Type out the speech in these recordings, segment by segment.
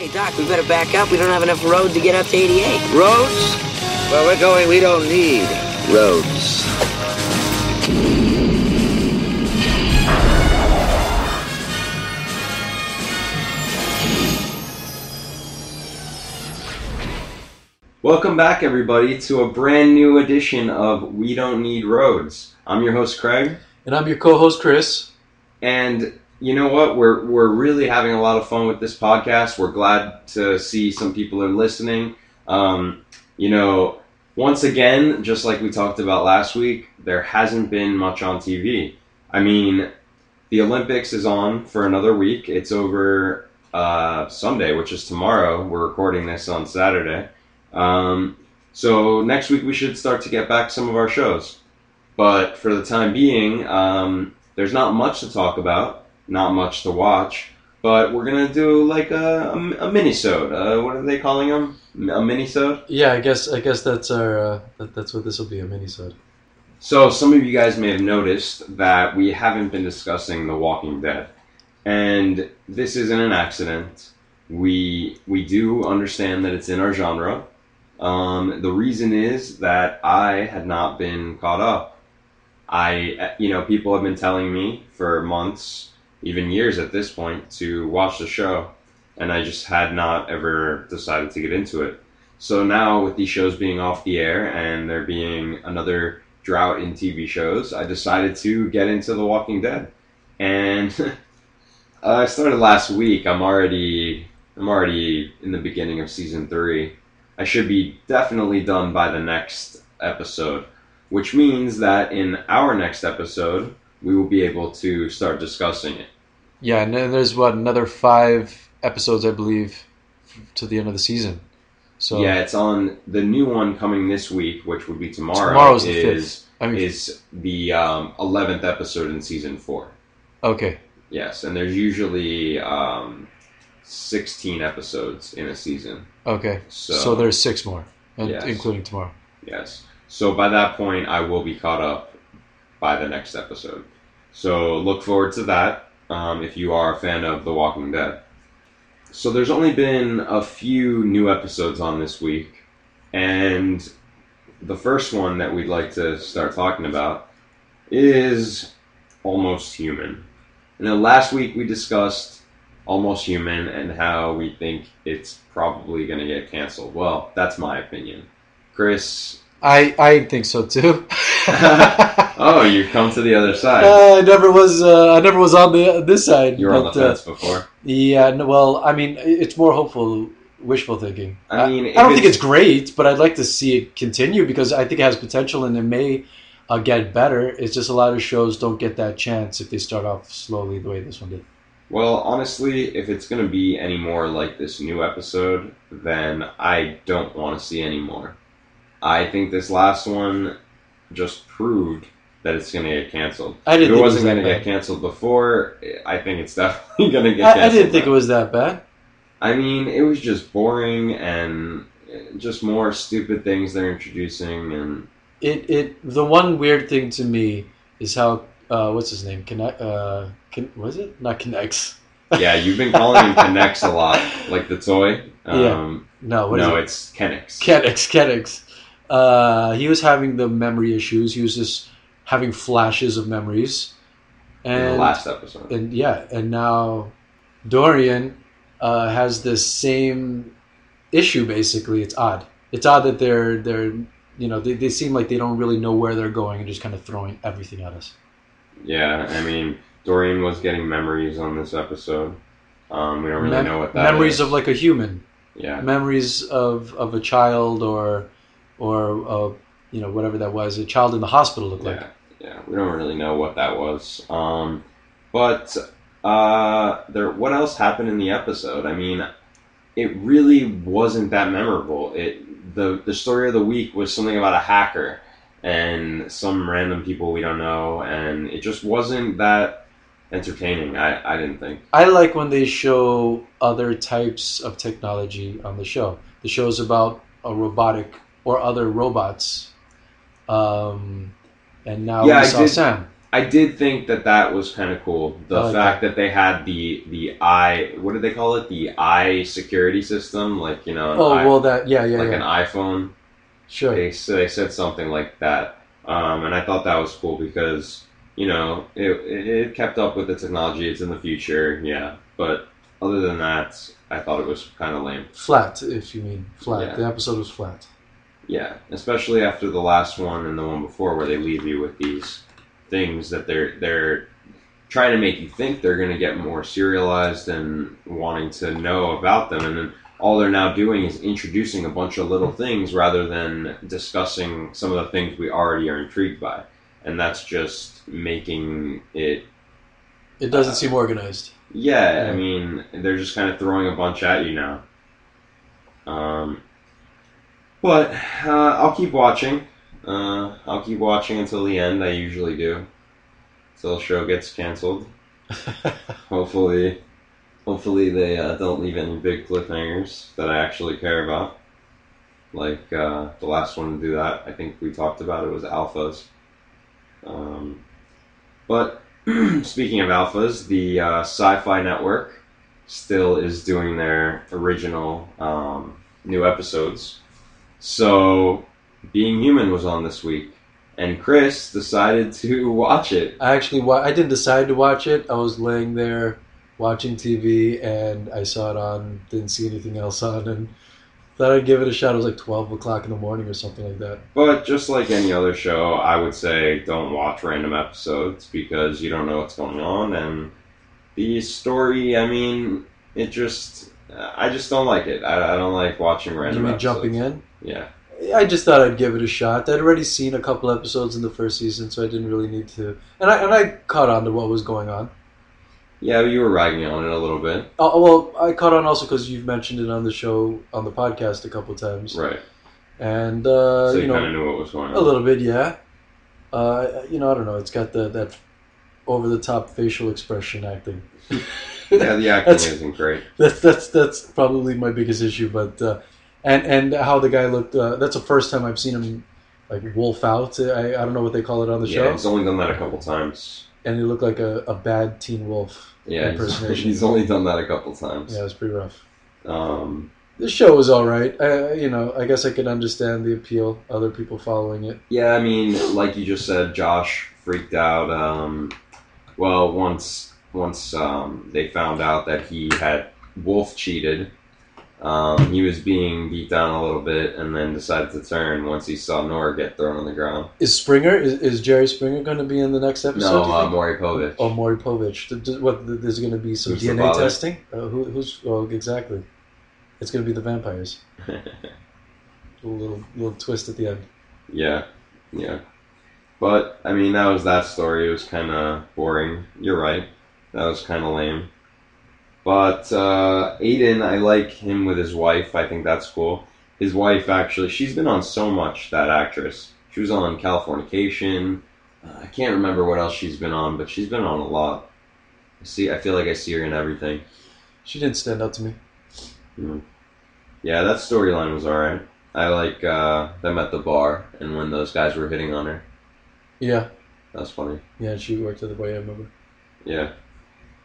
Hey, Doc, we better back up. We don't have enough road to get up to 88. Roads? Well, we're going, we don't need roads. Welcome back, everybody, to a brand new edition of We Don't Need Roads. I'm your host, Craig, And I'm your co-host Chris. and you know what? We're we're really having a lot of fun with this podcast. We're glad to see some people are listening. Um, you know, once again, just like we talked about last week, there hasn't been much on TV. I mean, the Olympics is on for another week. It's over uh, Sunday, which is tomorrow. We're recording this on Saturday. Um, so next week we should start to get back some of our shows. But for the time being, um, there's not much to talk about, not much to watch. But we're gonna do like a, a, a mini-sode. Uh, what are they calling them? A mini-sode? Yeah, I guess I guess that's our uh, that, that's what this will be a mini sode. So some of you guys may have noticed that we haven't been discussing The Walking Dead, and this isn't an accident. We we do understand that it's in our genre. Um, the reason is that I had not been caught up. I you know people have been telling me for months, even years at this point, to watch the show, and I just had not ever decided to get into it. So now with these shows being off the air and there being another drought in TV shows, I decided to get into The Walking Dead, and I started last week. I'm already I'm already in the beginning of season three. I should be definitely done by the next episode, which means that in our next episode we will be able to start discussing it. Yeah, and then there's what another five episodes, I believe, to the end of the season. So yeah, it's on the new one coming this week, which would be tomorrow. Tomorrow's the is I mean, is the um, 11th episode in season four. okay, Yes, and there's usually um, 16 episodes in a season. okay. So, So, there's six more, Yes. including tomorrow. yes. So by that point, I will be caught up by the next episode. So look forward to that um, if you are a fan of The Walking Dead. So there's only been a few new episodes on this week, and the first one that we'd like to start talking about is Almost Human. And then last week we discussed Almost Human and how we think it's probably going to get canceled. Well, that's my opinion. Chris, I I think so too. oh, you come to the other side. Uh, I never was. Uh, I never was on the this side. you were on the but, uh, fence before. yeah. No, well, I mean, it's more hopeful, wishful thinking. I mean, if I don't think it's- it's great, but I'd like to see it continue because I think it has potential and it may uh, get better. It's just a lot of shows don't get that chance if they start off slowly the way this one did. Well, honestly, if it's going to be any more like this new episode, then I don't want to see any more. I think this last one just proved that it's going to get canceled. I didn't it think it was wasn't going to get canceled before, I think it's definitely going to get I, canceled. I didn't think it was that bad. I mean, it was just boring and just more stupid things they're introducing, and It it the one weird thing to me is how uh, what's his name connect uh con- was it not connects yeah, you've been calling him Connects a lot, like the toy. Um, no what is no, it it's Kennex. Kennex Kennex uh, he was having the memory issues he was just having flashes of memories in and the last episode. and yeah, and now Dorian uh, has this same issue. Basically, it's odd. It's odd that they're they're you know they, they seem like they don't really know where they're going and just kind of throwing everything at us. Yeah, I mean, Dorian was getting memories on this episode. Um, we don't really Mem- know what that memories is. of like a human, yeah, memories of of a child or or uh, you know whatever that was, a child in the hospital looked like. Yeah. We don't really know what that was. Um, but uh, there, what else happened in the episode? I mean, it really wasn't that memorable. It the the story of the week was something about a hacker and some random people we don't know, and it just wasn't that entertaining. I I didn't think. I like when they show other types of technology on the show. The show's about a robotic or other robots. Um, and now Yeah, we I saw did- Sam. I did think that that was kind of cool. The like fact that. they had the the eye, what did they call it? The eye security system, like you know, Oh eye- well, that yeah yeah like yeah an iPhone. sure. They they said something like that, um, and I thought that was cool because you know it, it it kept up with the technology. It's in the future, yeah. But other than that, I thought it was kind of lame. Flat, if you mean flat. Yeah. The episode was flat. Yeah, especially after the last one and the one before, where they leave you with these things that they're they're trying to make you think they're going to get more serialized and wanting to know about them, and then all they're now doing is introducing a bunch of little things rather than discussing some of the things we already are intrigued by, and that's just making it. It doesn't Uh, seem organized. Yeah, Yeah. I mean, they're just kind of throwing a bunch at you now. Um, but uh, I'll keep watching. Uh, I'll keep watching until the end. I usually do. Until the show gets canceled. Hopefully, hopefully they uh, don't leave any big cliffhangers that I actually care about. Like uh, the last one to do that, I think we talked about it was alphas. Um, but speaking of alphas, the uh, Sci-Fi Network still is doing their original um, new episodes. So, Being Human was on this week, and Chris decided to watch it. I actually wa- I didn't decide to watch it. I was laying there watching TV and I saw it on. Didn't see anything else on and thought I'd give it a shot. It was like twelve o'clock in the morning or something like that. But just like any other show, I would say don't watch random episodes because you don't know what's going on. And the story, I mean, it just, I just don't like it. I, I don't like watching random. You mean episodes. jumping in? Yeah. I just thought I'd give it a shot. I'd already seen a couple episodes in the first season, so I didn't really need to. And I and I caught on to what was going on. Yeah, you were ragging on it a little bit. Oh well, I caught on also because you've mentioned it on the show on the podcast a couple times, Right. and uh, so you, you know kind of knew what was going on. A little bit, yeah. Uh, you know, I don't know. It's got the that over the top facial expression acting. Yeah, the acting isn't great. That's that's that's probably my biggest issue. But uh, and and how the guy looked. Uh, that's the first time I've seen him like wolf out. I, I don't know what they call it on the show. Yeah, show. he's only done that a couple times. And he looked like a, a bad teen wolf. Yeah, he's, he's only done that a couple times. Yeah, it was pretty rough. Um, The show was all right. I, you know, I guess I could understand the appeal. Other people following it. yeah, I mean, like you just said, Josh freaked out. Um, well, once once um, they found out that he had wolf cheated, um, he was being beat down a little bit, and then decided to turn once he saw Nora get thrown on the ground. Is Springer is, is Jerry Springer going to be in the next episode? no, uh. Maury Povich. Oh, Maury Povich. What? There's going to be some Who's DNA testing. Uh, who, who's? Oh, exactly. It's going to be the vampires. A little little twist at the end. Yeah, yeah. But I mean, that was that story. It was kind of boring. You're right. That was kind of lame. But uh, Aidan, I like him with his wife. I think that's cool. His wife actually, she's been on so much. That actress. She was on Californication. Uh, I can't remember what else she's been on, but she's been on a lot. I see, I feel like I see her in everything. She didn't stand out to me. Yeah, that storyline was alright. I like uh, them at the bar and when those guys were hitting on her. Yeah, That was funny. yeah. She worked at the way I remember. Yeah.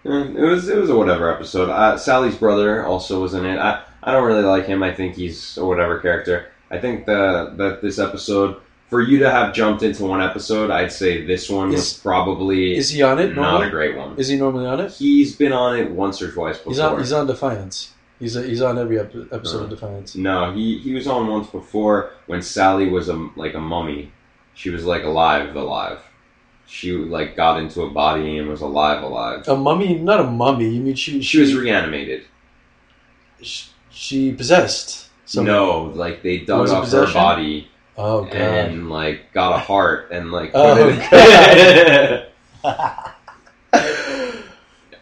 Eh, It was it was a whatever episode. Uh, Sally's brother also was in it. I, I don't really like him. I think he's a whatever character. I think that that this episode, for you to have jumped into one episode, I'd say this one was Is- probably Is he on it? not Normally? a great one. Is he normally on it? He's been on it once or twice before. He's on. He's on Defiance. He's a, he's on every ep- episode Uh. of Defiance. No, he he was on once before when Sally was a like a mummy. She was like alive, alive. She like got into a body and was alive, alive. A mummy? Not a mummy. You mean she? She was reanimated. she, she possessed. someone. No, like they dug up her body Oh god. and like got a heart and like Oh, it.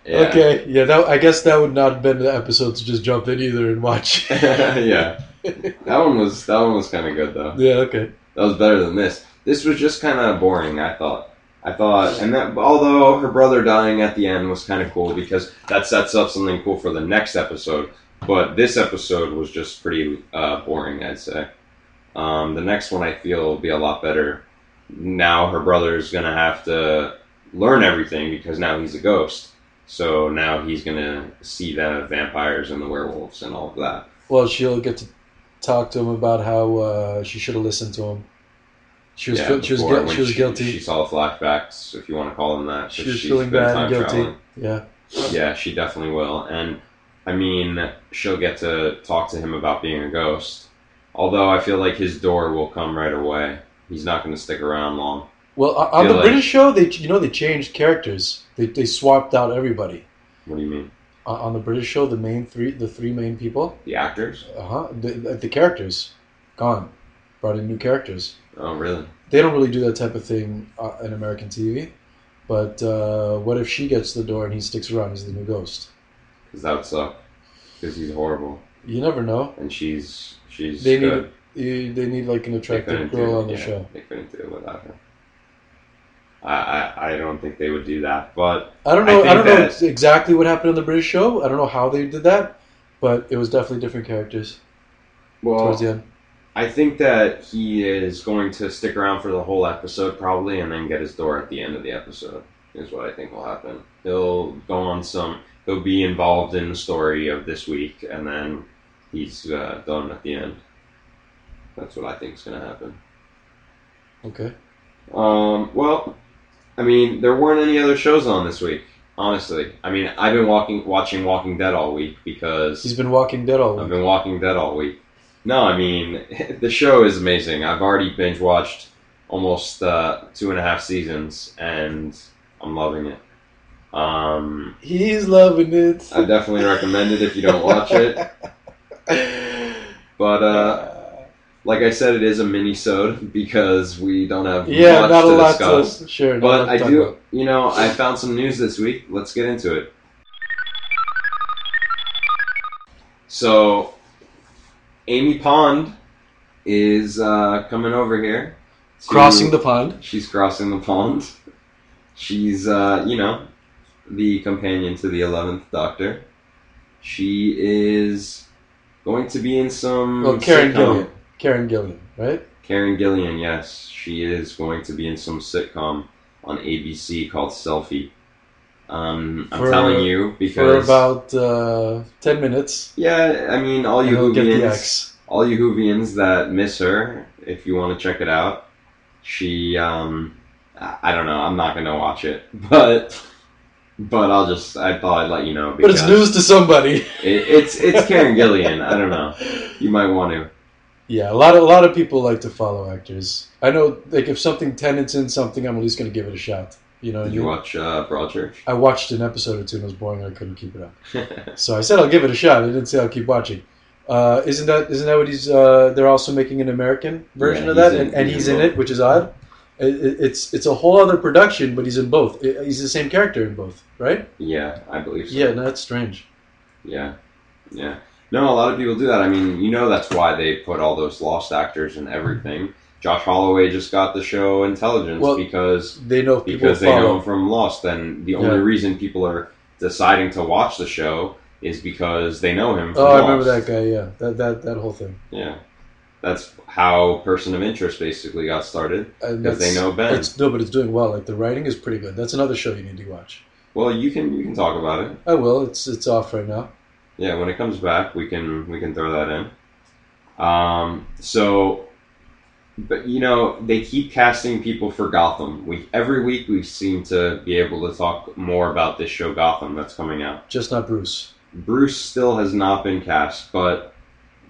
yeah. Okay, yeah, that, I guess that would not have been the episode to just jump in either and watch. yeah, that one was that one was kind of good though. yeah, okay. That was better than this. This was just kind of boring. I thought. I thought, and that although her brother dying at the end was kind of cool because that sets up something cool for the next episode. But this episode was just pretty uh, boring, I'd say. Um, the next one I feel will be a lot better. Now her brother's gonna have to learn everything because now he's a ghost. So now he's gonna see the vampires and the werewolves and all of that. Well, she'll get to talk to him about how uh, she should have listened to him. She was Yeah, she was when she was guilty. She saw the flashbacks, if you want to call them that. She was she's feeling bad and guilty. traveling. Yeah. Yeah, she definitely will. And I mean, she'll get to talk to him about being a ghost. Although I feel like his door will come right away. He's not going to stick around long. Well, on the like- British show, they you know they changed characters. They they swapped out everybody. What do you mean? On on the British show, the main three, the three main people, The actors? uh huh, the the characters, gone, brought in new characters. Oh, really? They don't really do that type of thing uh, in American TV. But uh, what if she gets the door and he sticks around? He's the new ghost. Because that would suck. Because he's horrible, You never know. and she's she's They good. need they need like an attractive girl do, on the yeah, show. They couldn't do it without her. I, I I don't think they would do that, but I don't know. I, think don't know exactly what happened on the British show. I don't know how they did that, but it was definitely different characters well, towards the end. I think that he is going to stick around for the whole episode probably, and then get his door at the end of the episode. Is what I think will happen. He'll go on some. He'll be involved in the story of this week, and then he's uh, done at the end. That's what I think is going to happen. Okay. Um, well, I mean, there weren't any other shows on this week. Honestly, I mean, I've been walking, watching Walking Dead all week because He's been Walking Dead all I've week. been Walking Dead all week. No, I mean, the show is amazing. I've already binge watched almost uh, two and a half seasons, and I'm loving it. Um, He's loving it. I definitely recommend it if you don't watch it. But uh, like I said, it is a mini-sode because we don't have yeah, much not a to lot discuss. to sure. But I do, about. you know, I found some news this week. Let's get into it. So, Amy Pond is uh, coming over here. to- crossing the pond. She's crossing the pond. She's, uh, you know, the companion to the 11th Doctor. She is going to be in some. Well, Karen sitcom. Gillan. Karen Gillan, right? Karen Gillan, yes. She is going to be in some sitcom on ABC called Selfie. Um, I'm For- telling you because For about uh, ten minutes. yeah, I mean all you he'll get the Whovians, all you Whovians that miss her, if you want to check it out, she um, I don't know, I'm not gonna watch it, but but I'll just I thought I'd let you know But because it's news to somebody. it, it's it's Karen Gillan. I don't know, you might want to. Yeah, a lot of a lot of people like to follow actors. I know, like if something Tennant's in something, I'm at least going to give it a shot. You know, Did you watch uh, Broadchurch? I watched an episode or two and it was boring. I couldn't keep it up. So I said I'll give it a shot. I didn't say I'll keep watching. Uh, isn't that isn't that what he's? Uh, they're also making an American version Yeah, of that, in- and, and he's he's in in it, which is odd. It, it- it's it's a whole other production, but he's in both. I- He's the same character in both, right? yeah, I believe so. Yeah, no, that's strange. Yeah, yeah. No, a lot of people do that. I mean, you know, that's why they put all those lost actors and everything. Josh Holloway just got the show Intelligence Well, because They know people because they know follow. him from Lost. And the only Yeah. reason people are deciding to watch the show is because they know him. From Oh, I remember that guy. Yeah, that that that whole thing. Yeah, that's how Person of Interest basically got started because they know Ben. It's no, but it's doing well. Like the writing is pretty good. That's another show you need to watch. Well, you can you can talk about it. I will. It's it's off right now. Yeah, when it comes back, we can we can throw that in. Um, so, but you know, they keep casting people for Gotham. We every week we seem to be able to talk more about this show Gotham that's coming out. Just not Bruce. Bruce still has not been cast, but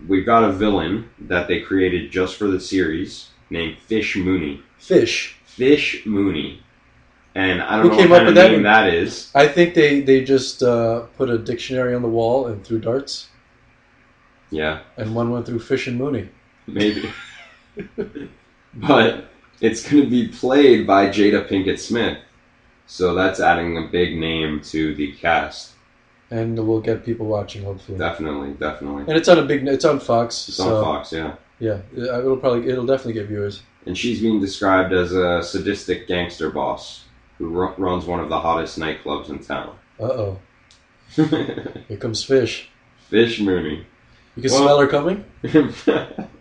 we've got a villain that they created just for the series named Fish Mooney. Fish. Fish Mooney. And I don't Who know came what up with that name that is. I think they they just uh, put a dictionary on the wall and threw darts, Yeah, and one went through Fish and Mooney. Maybe. but it's going to be played by Jada Pinkett Smith. So that's adding a big name to the cast. and we'll get people watching hopefully. Definitely, definitely. And it's on a big. It's on Fox. It's so on Fox, yeah. yeah, it'll probably it'll definitely get viewers. And she's being described as a sadistic gangster boss who ru- runs one of the hottest nightclubs in town. Uh oh, here comes Fish. Fish Mooney. You can Well- smell her coming.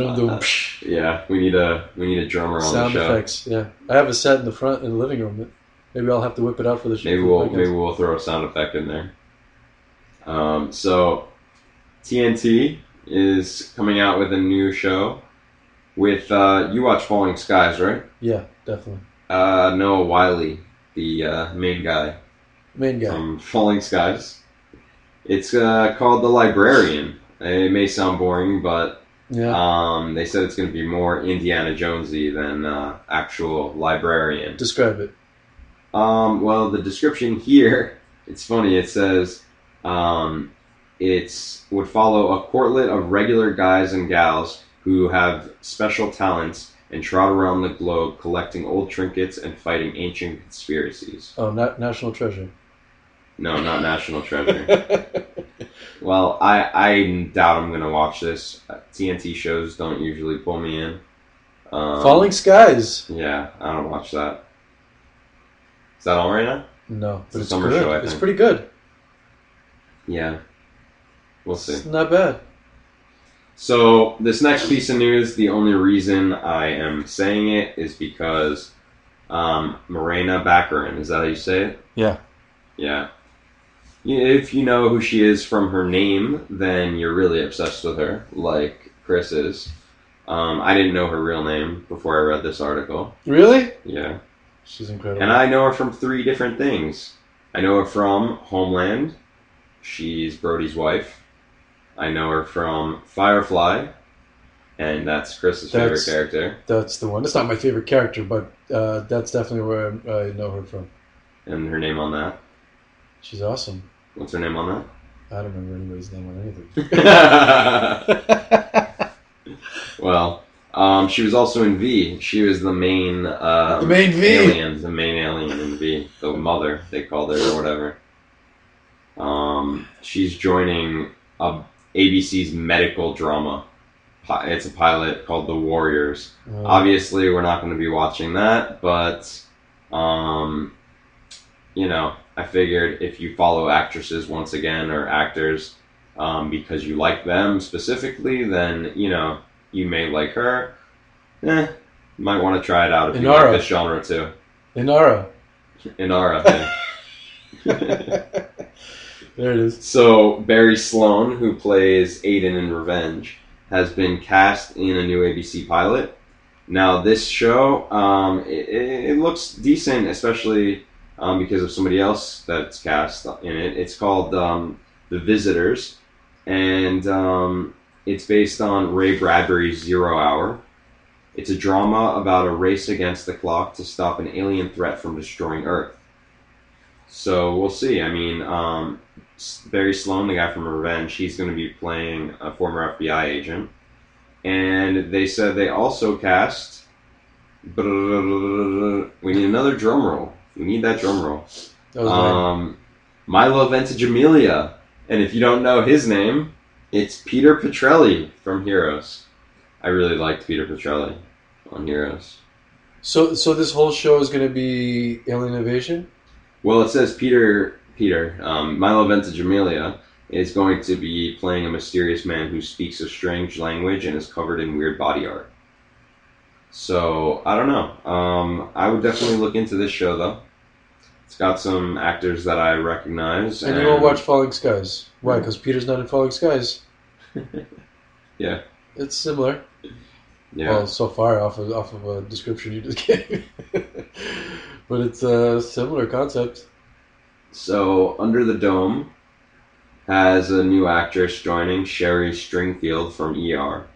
Uh. Yeah, we need a we need a drummer on sound the show. Sound effects. Yeah, I have a set in the front in the living room. Maybe I'll have to whip it out for the show. Maybe we'll maybe we'll throw a sound effect in there. Um, so TNT is coming out with a new show with uh, you watch Falling Skies, right? Yeah, definitely. Uh, Noah Wyle, the uh, main guy Main guy. from Falling Skies. It's uh, called The Librarian. It may sound boring, but yeah. um, they said it's going to be more Indiana Jonesy than uh, actual librarian. Describe it. Um, well, the description here, it's funny. It says um, it's would follow a courtlet of regular guys and gals who have special talents and trot around the globe collecting old trinkets and fighting ancient conspiracies. Oh, na- National Treasure. No, not National Treasure. well, I I doubt I'm gonna watch this. TNT shows don't usually pull me in. Um, Falling Skies. Yeah, I don't watch that. Is that all right now? No, It's but a it's summer good. show, it's pretty good. Yeah. We'll see. It's not bad. So, this next piece of news, the only reason I am saying it is because um, Morena Baccarin, is that how you say it? Yeah. Yeah. If you know who she is from her name, then you're really obsessed with her, like Chris is. Um, I didn't know her real name before I read this article. Really? Yeah. She's incredible. And I know her from three different things. I know her from Homeland. She's Brody's wife. I know her from Firefly. And that's Chris's That's- favorite character. That's the one. It's not my favorite character, but uh, that's definitely where I know her from. And her name on that. She's awesome. What's her name on that? I don't remember anybody's name on anything. well, um, she was also in V. She was the main, um, The main V. alien, the main alien in V, the mother they called her or whatever. Um, she's joining a, ABC's medical drama. It's a pilot called The Warriors. Uh, Obviously, we're not going to be watching that, but um, you know, I figured if you follow actresses once again or actors um, because you like them specifically, then you know you may like her. Eh, might want to try it out if you like this genre too. Inara. Inara. There it is. So Barry Sloan, who plays Aiden in Revenge, has been cast in a new ABC pilot. Now this show, um, it it looks decent, especially um, because of somebody else that's cast in it. It's called um, The Visitors, and um, it's based on Ray Bradbury's Zero Hour. It's a drama about a race against the clock to stop an alien threat from destroying Earth. So we'll see. I mean, um, Barry Sloan, the guy from Revenge, he's going to be playing a former FBI agent. And they said they also cast. We need another drum roll. We need that drum roll. That. Um, Milo Ventimiglia. And if you don't know his name, it's Peter Petrelli from Heroes. I really liked Peter Petrelli on Heroes. So, so this whole show is going to be alien invasion. Well, it says Peter Peter um, Milo Ventimiglia is going to be playing a mysterious man who speaks a strange language and is covered in weird body art. So I don't know. Um, I would definitely look into this show though. It's got some actors that I recognize. And you won't watch Falling Skies. Why? Because Peter's not in Falling Skies. Yeah. It's similar. Yeah. Well, so far off of off of a description you just gave, but it's a similar concept. So Under the Dome has a new actress joining, Sherry Stringfield from ER.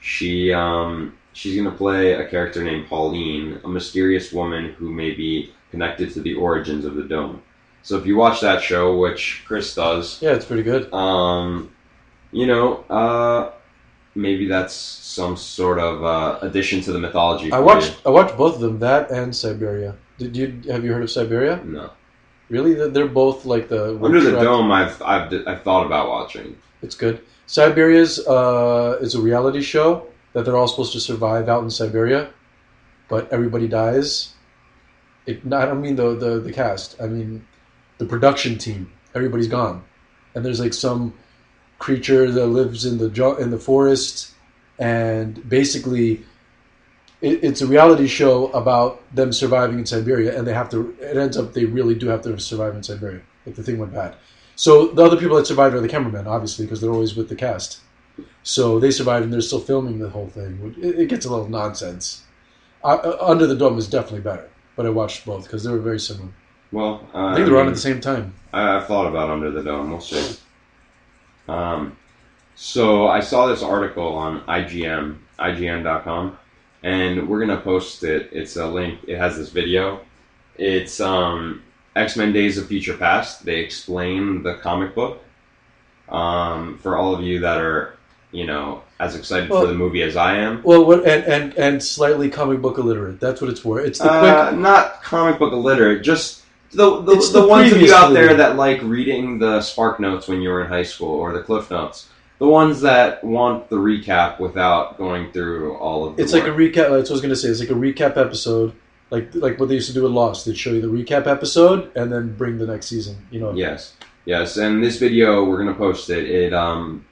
She um, she's gonna play a character named Pauline, a mysterious woman who may be connected to the origins of the dome. So if you watch that show, which Chris does, Yeah, it's pretty good. um, you know, uh, maybe that's some sort of uh, addition to the mythology. I watched I watched both of them, that and Siberia. Did you have you heard of Siberia? No, Really, They're- they're both like the Under the trapped- Dome, I've I've I've thought about watching. It's good. Siberia's uh, is a reality show that they're all supposed to survive out in Siberia, but everybody dies. It, I don't mean the, the the cast. I mean the production team. Everybody's gone, and there's like some creature that lives in the in the forest and basically, it, it's a reality show about them surviving in Siberia, and they have to. It ends up they really do have to survive in Siberia. Like the thing went bad. So the other people that survived are the cameramen, obviously, because they're always with the cast. So they survived, and they're still filming the whole thing. It, it gets a little nonsense. Uh, Under the Dome is definitely better, but I watched both because they were very similar. Well, uh, I think they were on mean, at the same time. I, I've thought about Under the Dome. We'll see. Um, so I saw this article on IGM, IGN.com, and we're gonna post it. It's a link. It has this video. It's um, X Men: Days of Future Past. They explain the comic book. Um, for all of you that are, you know, as excited Well- for the movie as I am. Well, what and, and and slightly comic book illiterate. That's what it's for. It's the Uh, quick. not comic book illiterate, just the the, the, the ones of you out there that like reading the Spark Notes when you were in high school or the Cliff Notes. The ones that want the recap without going through all of the It's like a recap. That's what I was gonna say. It's like a recap episode, like like what they used to do with Lost. They'd show you the recap episode and then bring the next season. You know. Yes, yes, and this video we're gonna post it. It um,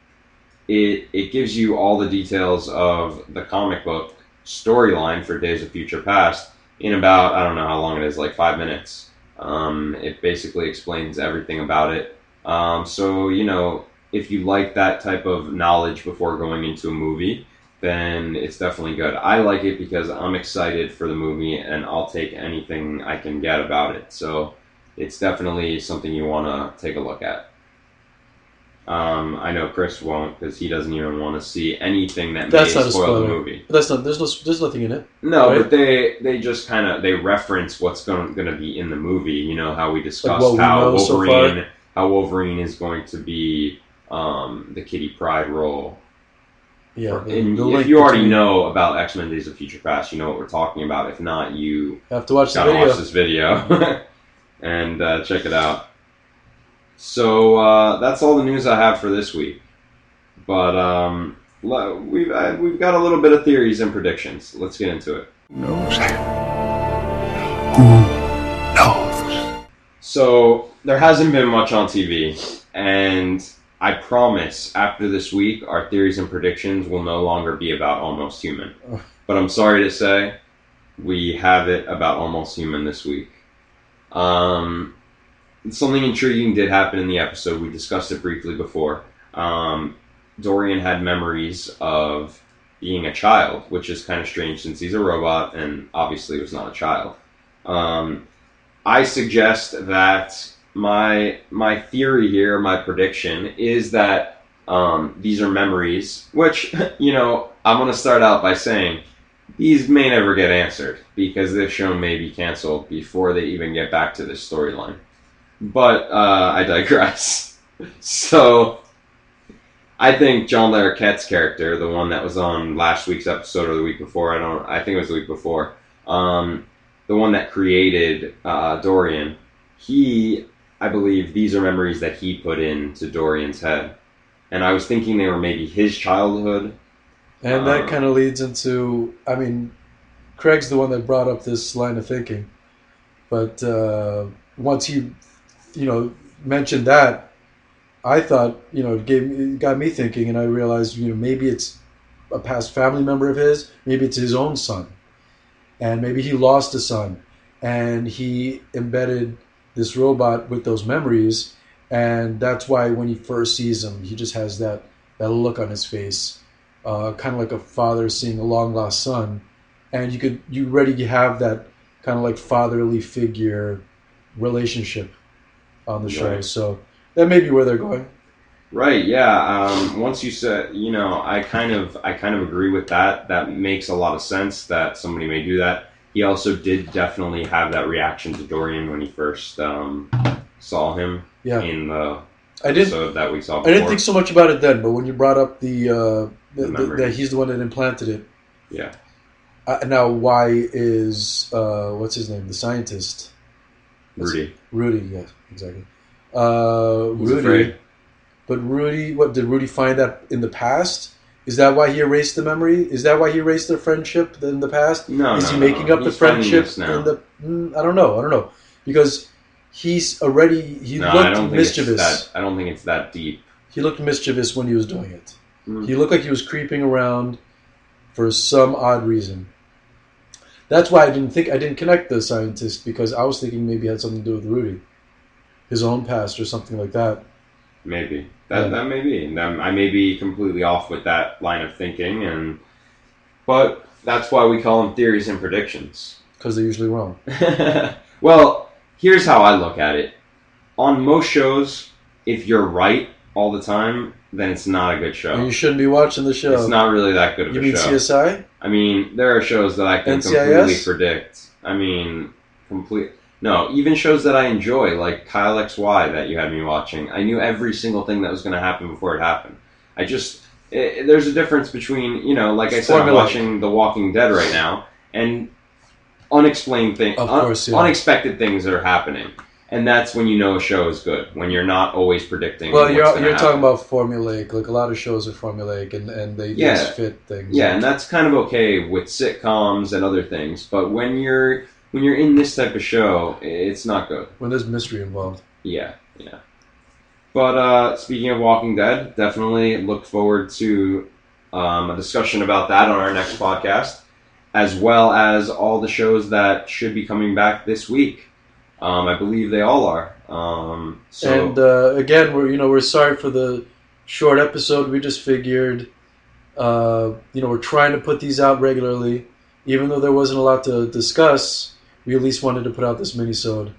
it it gives you all the details of the comic book storyline for Days of Future Past in about I don't know how long it is, like five minutes. Um, it basically explains everything about it. Um, so you know, if you like that type of knowledge before going into a movie, then it's definitely good. I like it because I'm excited for the movie and I'll take anything I can get about it. So it's definitely something you want to take a look at. Um, I know Chris won't because he doesn't even want to see anything that That's may not a spoil the movie. But that's not. There's no. There's nothing in it. No, Right. but they they just kind of they reference what's going to be in the movie. You know how we discussed we how so Wolverine how Wolverine is going to be um, the Kitty Pryde role. Yeah. the- and the if you already between- know about X Men: Days of Future Past, you know what we're talking about. If not, you have to watch gotta video. watch this video and uh, check it out. So uh, that's all the news I have for this week. But um, we've uh, we've got a little bit of theories and predictions. Let's get into it. knows? Who knows? So there hasn't been much on TV, and I promise after this week, our theories and predictions will no longer be about Almost Human. But I'm sorry to say, we have it about Almost Human this week. Um, something intriguing did happen in the episode. We discussed it briefly before. Um, Dorian had memories of being a child, which is kind of strange since he's a robot and obviously was not a child. Um, I suggest that my my theory here, my prediction is that um, these are memories, which you know I'm going to start out by saying these may never get answered because this show may be canceled before they even get back to this storyline. But uh, I digress. so I think John Larroquette's character, the one that was on last week's episode or the week before, I don't, I think it was the week before. Um, the one that created uh, Dorian, he, I believe, these are memories that he put into Dorian's head, and I was thinking they were maybe his childhood. And that Um, kind of leads into, I mean, Craig's the one that brought up this line of thinking. But uh, once he, you know, mentioned that, I thought, you know, it, gave, got me thinking, and I realized, you know, maybe it's a past family member of his, maybe it's his own son. And maybe he lost a son, and he embedded this robot with those memories, and that's why when he first sees him, he just has that, that look on his face uh, kind of like a father seeing a long lost son, and you could you already have that kind of like fatherly figure relationship on the show. Right. So that may be where they're going. Right. Yeah. Um, once you said, you know, I kind of, I kind of agree with that. That makes a lot of sense that somebody may do that. He also did definitely have that reaction to Dorian when he first um, saw him Yeah, in the I didn't. episode that we saw. Before. I didn't think so much about it then, but when you brought up the, uh, the, The the that he's the one that implanted it. Yeah. Uh, now, why is uh, what's his name? The scientist Rudy. Rudy. Yes, exactly. Uh, Rudy. afraid. But Rudy, what did Rudy find that in the past? Is that why he erased the memory? Is that why he erased their friendship in the past? No. Is no, he no. making up the He's finding friendship in the? Mm, I don't know. I don't know because he's already he no, I looked mischievous. it's that. I don't think it's that deep. He looked mischievous when he was doing it. Mm. He looked like he was creeping around. for some odd reason. That's why I didn't think I didn't connect the scientist because I was thinking maybe it had something to do with Rudy, his own past or something like that. Maybe that Yeah. that may be. And I may be completely off with that line of thinking, and but that's why we call them theories and predictions. Because they're usually wrong. well, here's how I look at it. On most shows, if you're right all the time, then it's not a good show. You shouldn't be watching the show. It's not really that good of a show. you a mean show. CSI? I mean, there are shows that I can NCIS? completely predict. I mean, complete. No, even shows that I enjoy, like Kyle XY that you had me watching. I knew every single thing that was going to happen before it happened. I just i there's a difference between you know, like I said, I'm watching The Walking Dead right now, and unexplained things, Of course, yeah. unexpected things that are happening, and that's when you know a show is good. When you're not always predicting. Well, you're you're happen. talking about formulaic. Like a lot of shows are formulaic, and and they Yeah. just fit things. Yeah, and that's kind of okay with sitcoms and other things, but when you're when you're in this type of show, it's not good. when there's mystery involved. Yeah, yeah. But uh, speaking of Walking Dead, definitely look forward to um, a discussion about that on our next podcast, as well as all the shows that should be coming back this week. Um, I believe they all are. Um, so And uh, again, we're you know we're sorry for the short episode. We just figured, uh, you know, we're trying to put these out regularly, even though there wasn't a lot to discuss. We at least wanted to put out this mini-sode,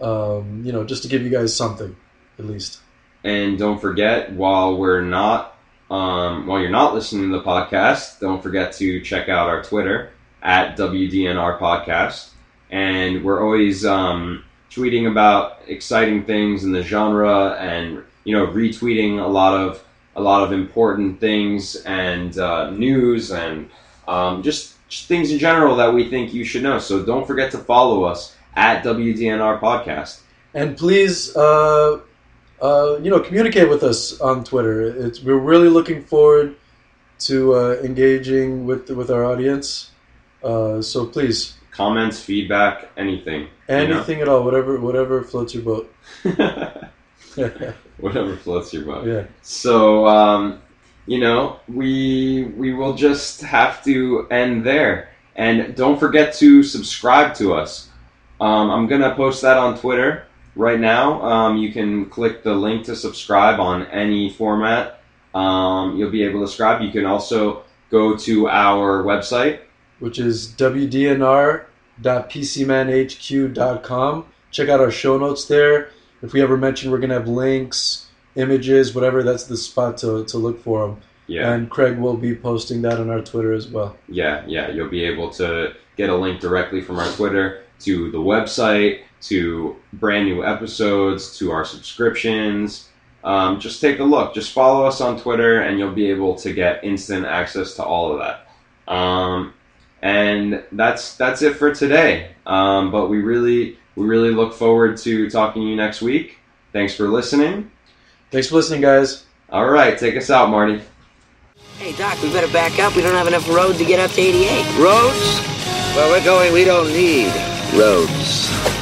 um, you know, just to give you guys something, at least. And don't forget, while we're not, um, while you're not listening to the podcast, don't forget to check out our Twitter at WDNR Podcast. And we're always um, tweeting about exciting things in the genre, and you know, retweeting a lot of a lot of important things and uh, news and um, just, just things in general that we think you should know. So don't forget to follow us at WDNR Podcast. And please, uh, uh, you know, communicate with us on Twitter. It's we're really looking forward to uh, engaging with with our audience. Uh, so please, Comments, feedback, anything. you know? anything at all, whatever whatever floats your boat. Whatever floats your boat. Yeah. So, um, you know, we we will just have to end there. And don't forget to subscribe to us. Um, I'm gonna post that on Twitter right now. Um, you can click the link to subscribe on any format. Um, you'll be able to subscribe. You can also go to our website. which is wdnr.pcmanhq.com. Check out our show notes there. If we ever mention we're going to have links, images, whatever, that's the spot to, to look for them. Yeah, And Craig will be posting that on our Twitter as well. yeah, yeah. You'll be able to get a link directly from our Twitter to the website, to brand new episodes, to our subscriptions. Um, just take a look. Just follow us on Twitter, and you'll be able to get instant access to all of that. Um, and that's that's it for today. Um, but we really we really look forward to talking to you next week. Thanks for listening. Thanks for listening, guys. All right, take us out, Marty. Hey, Doc, we better back up. We don't have enough road to get up to 88. Roads? Well, we're going, we don't need roads.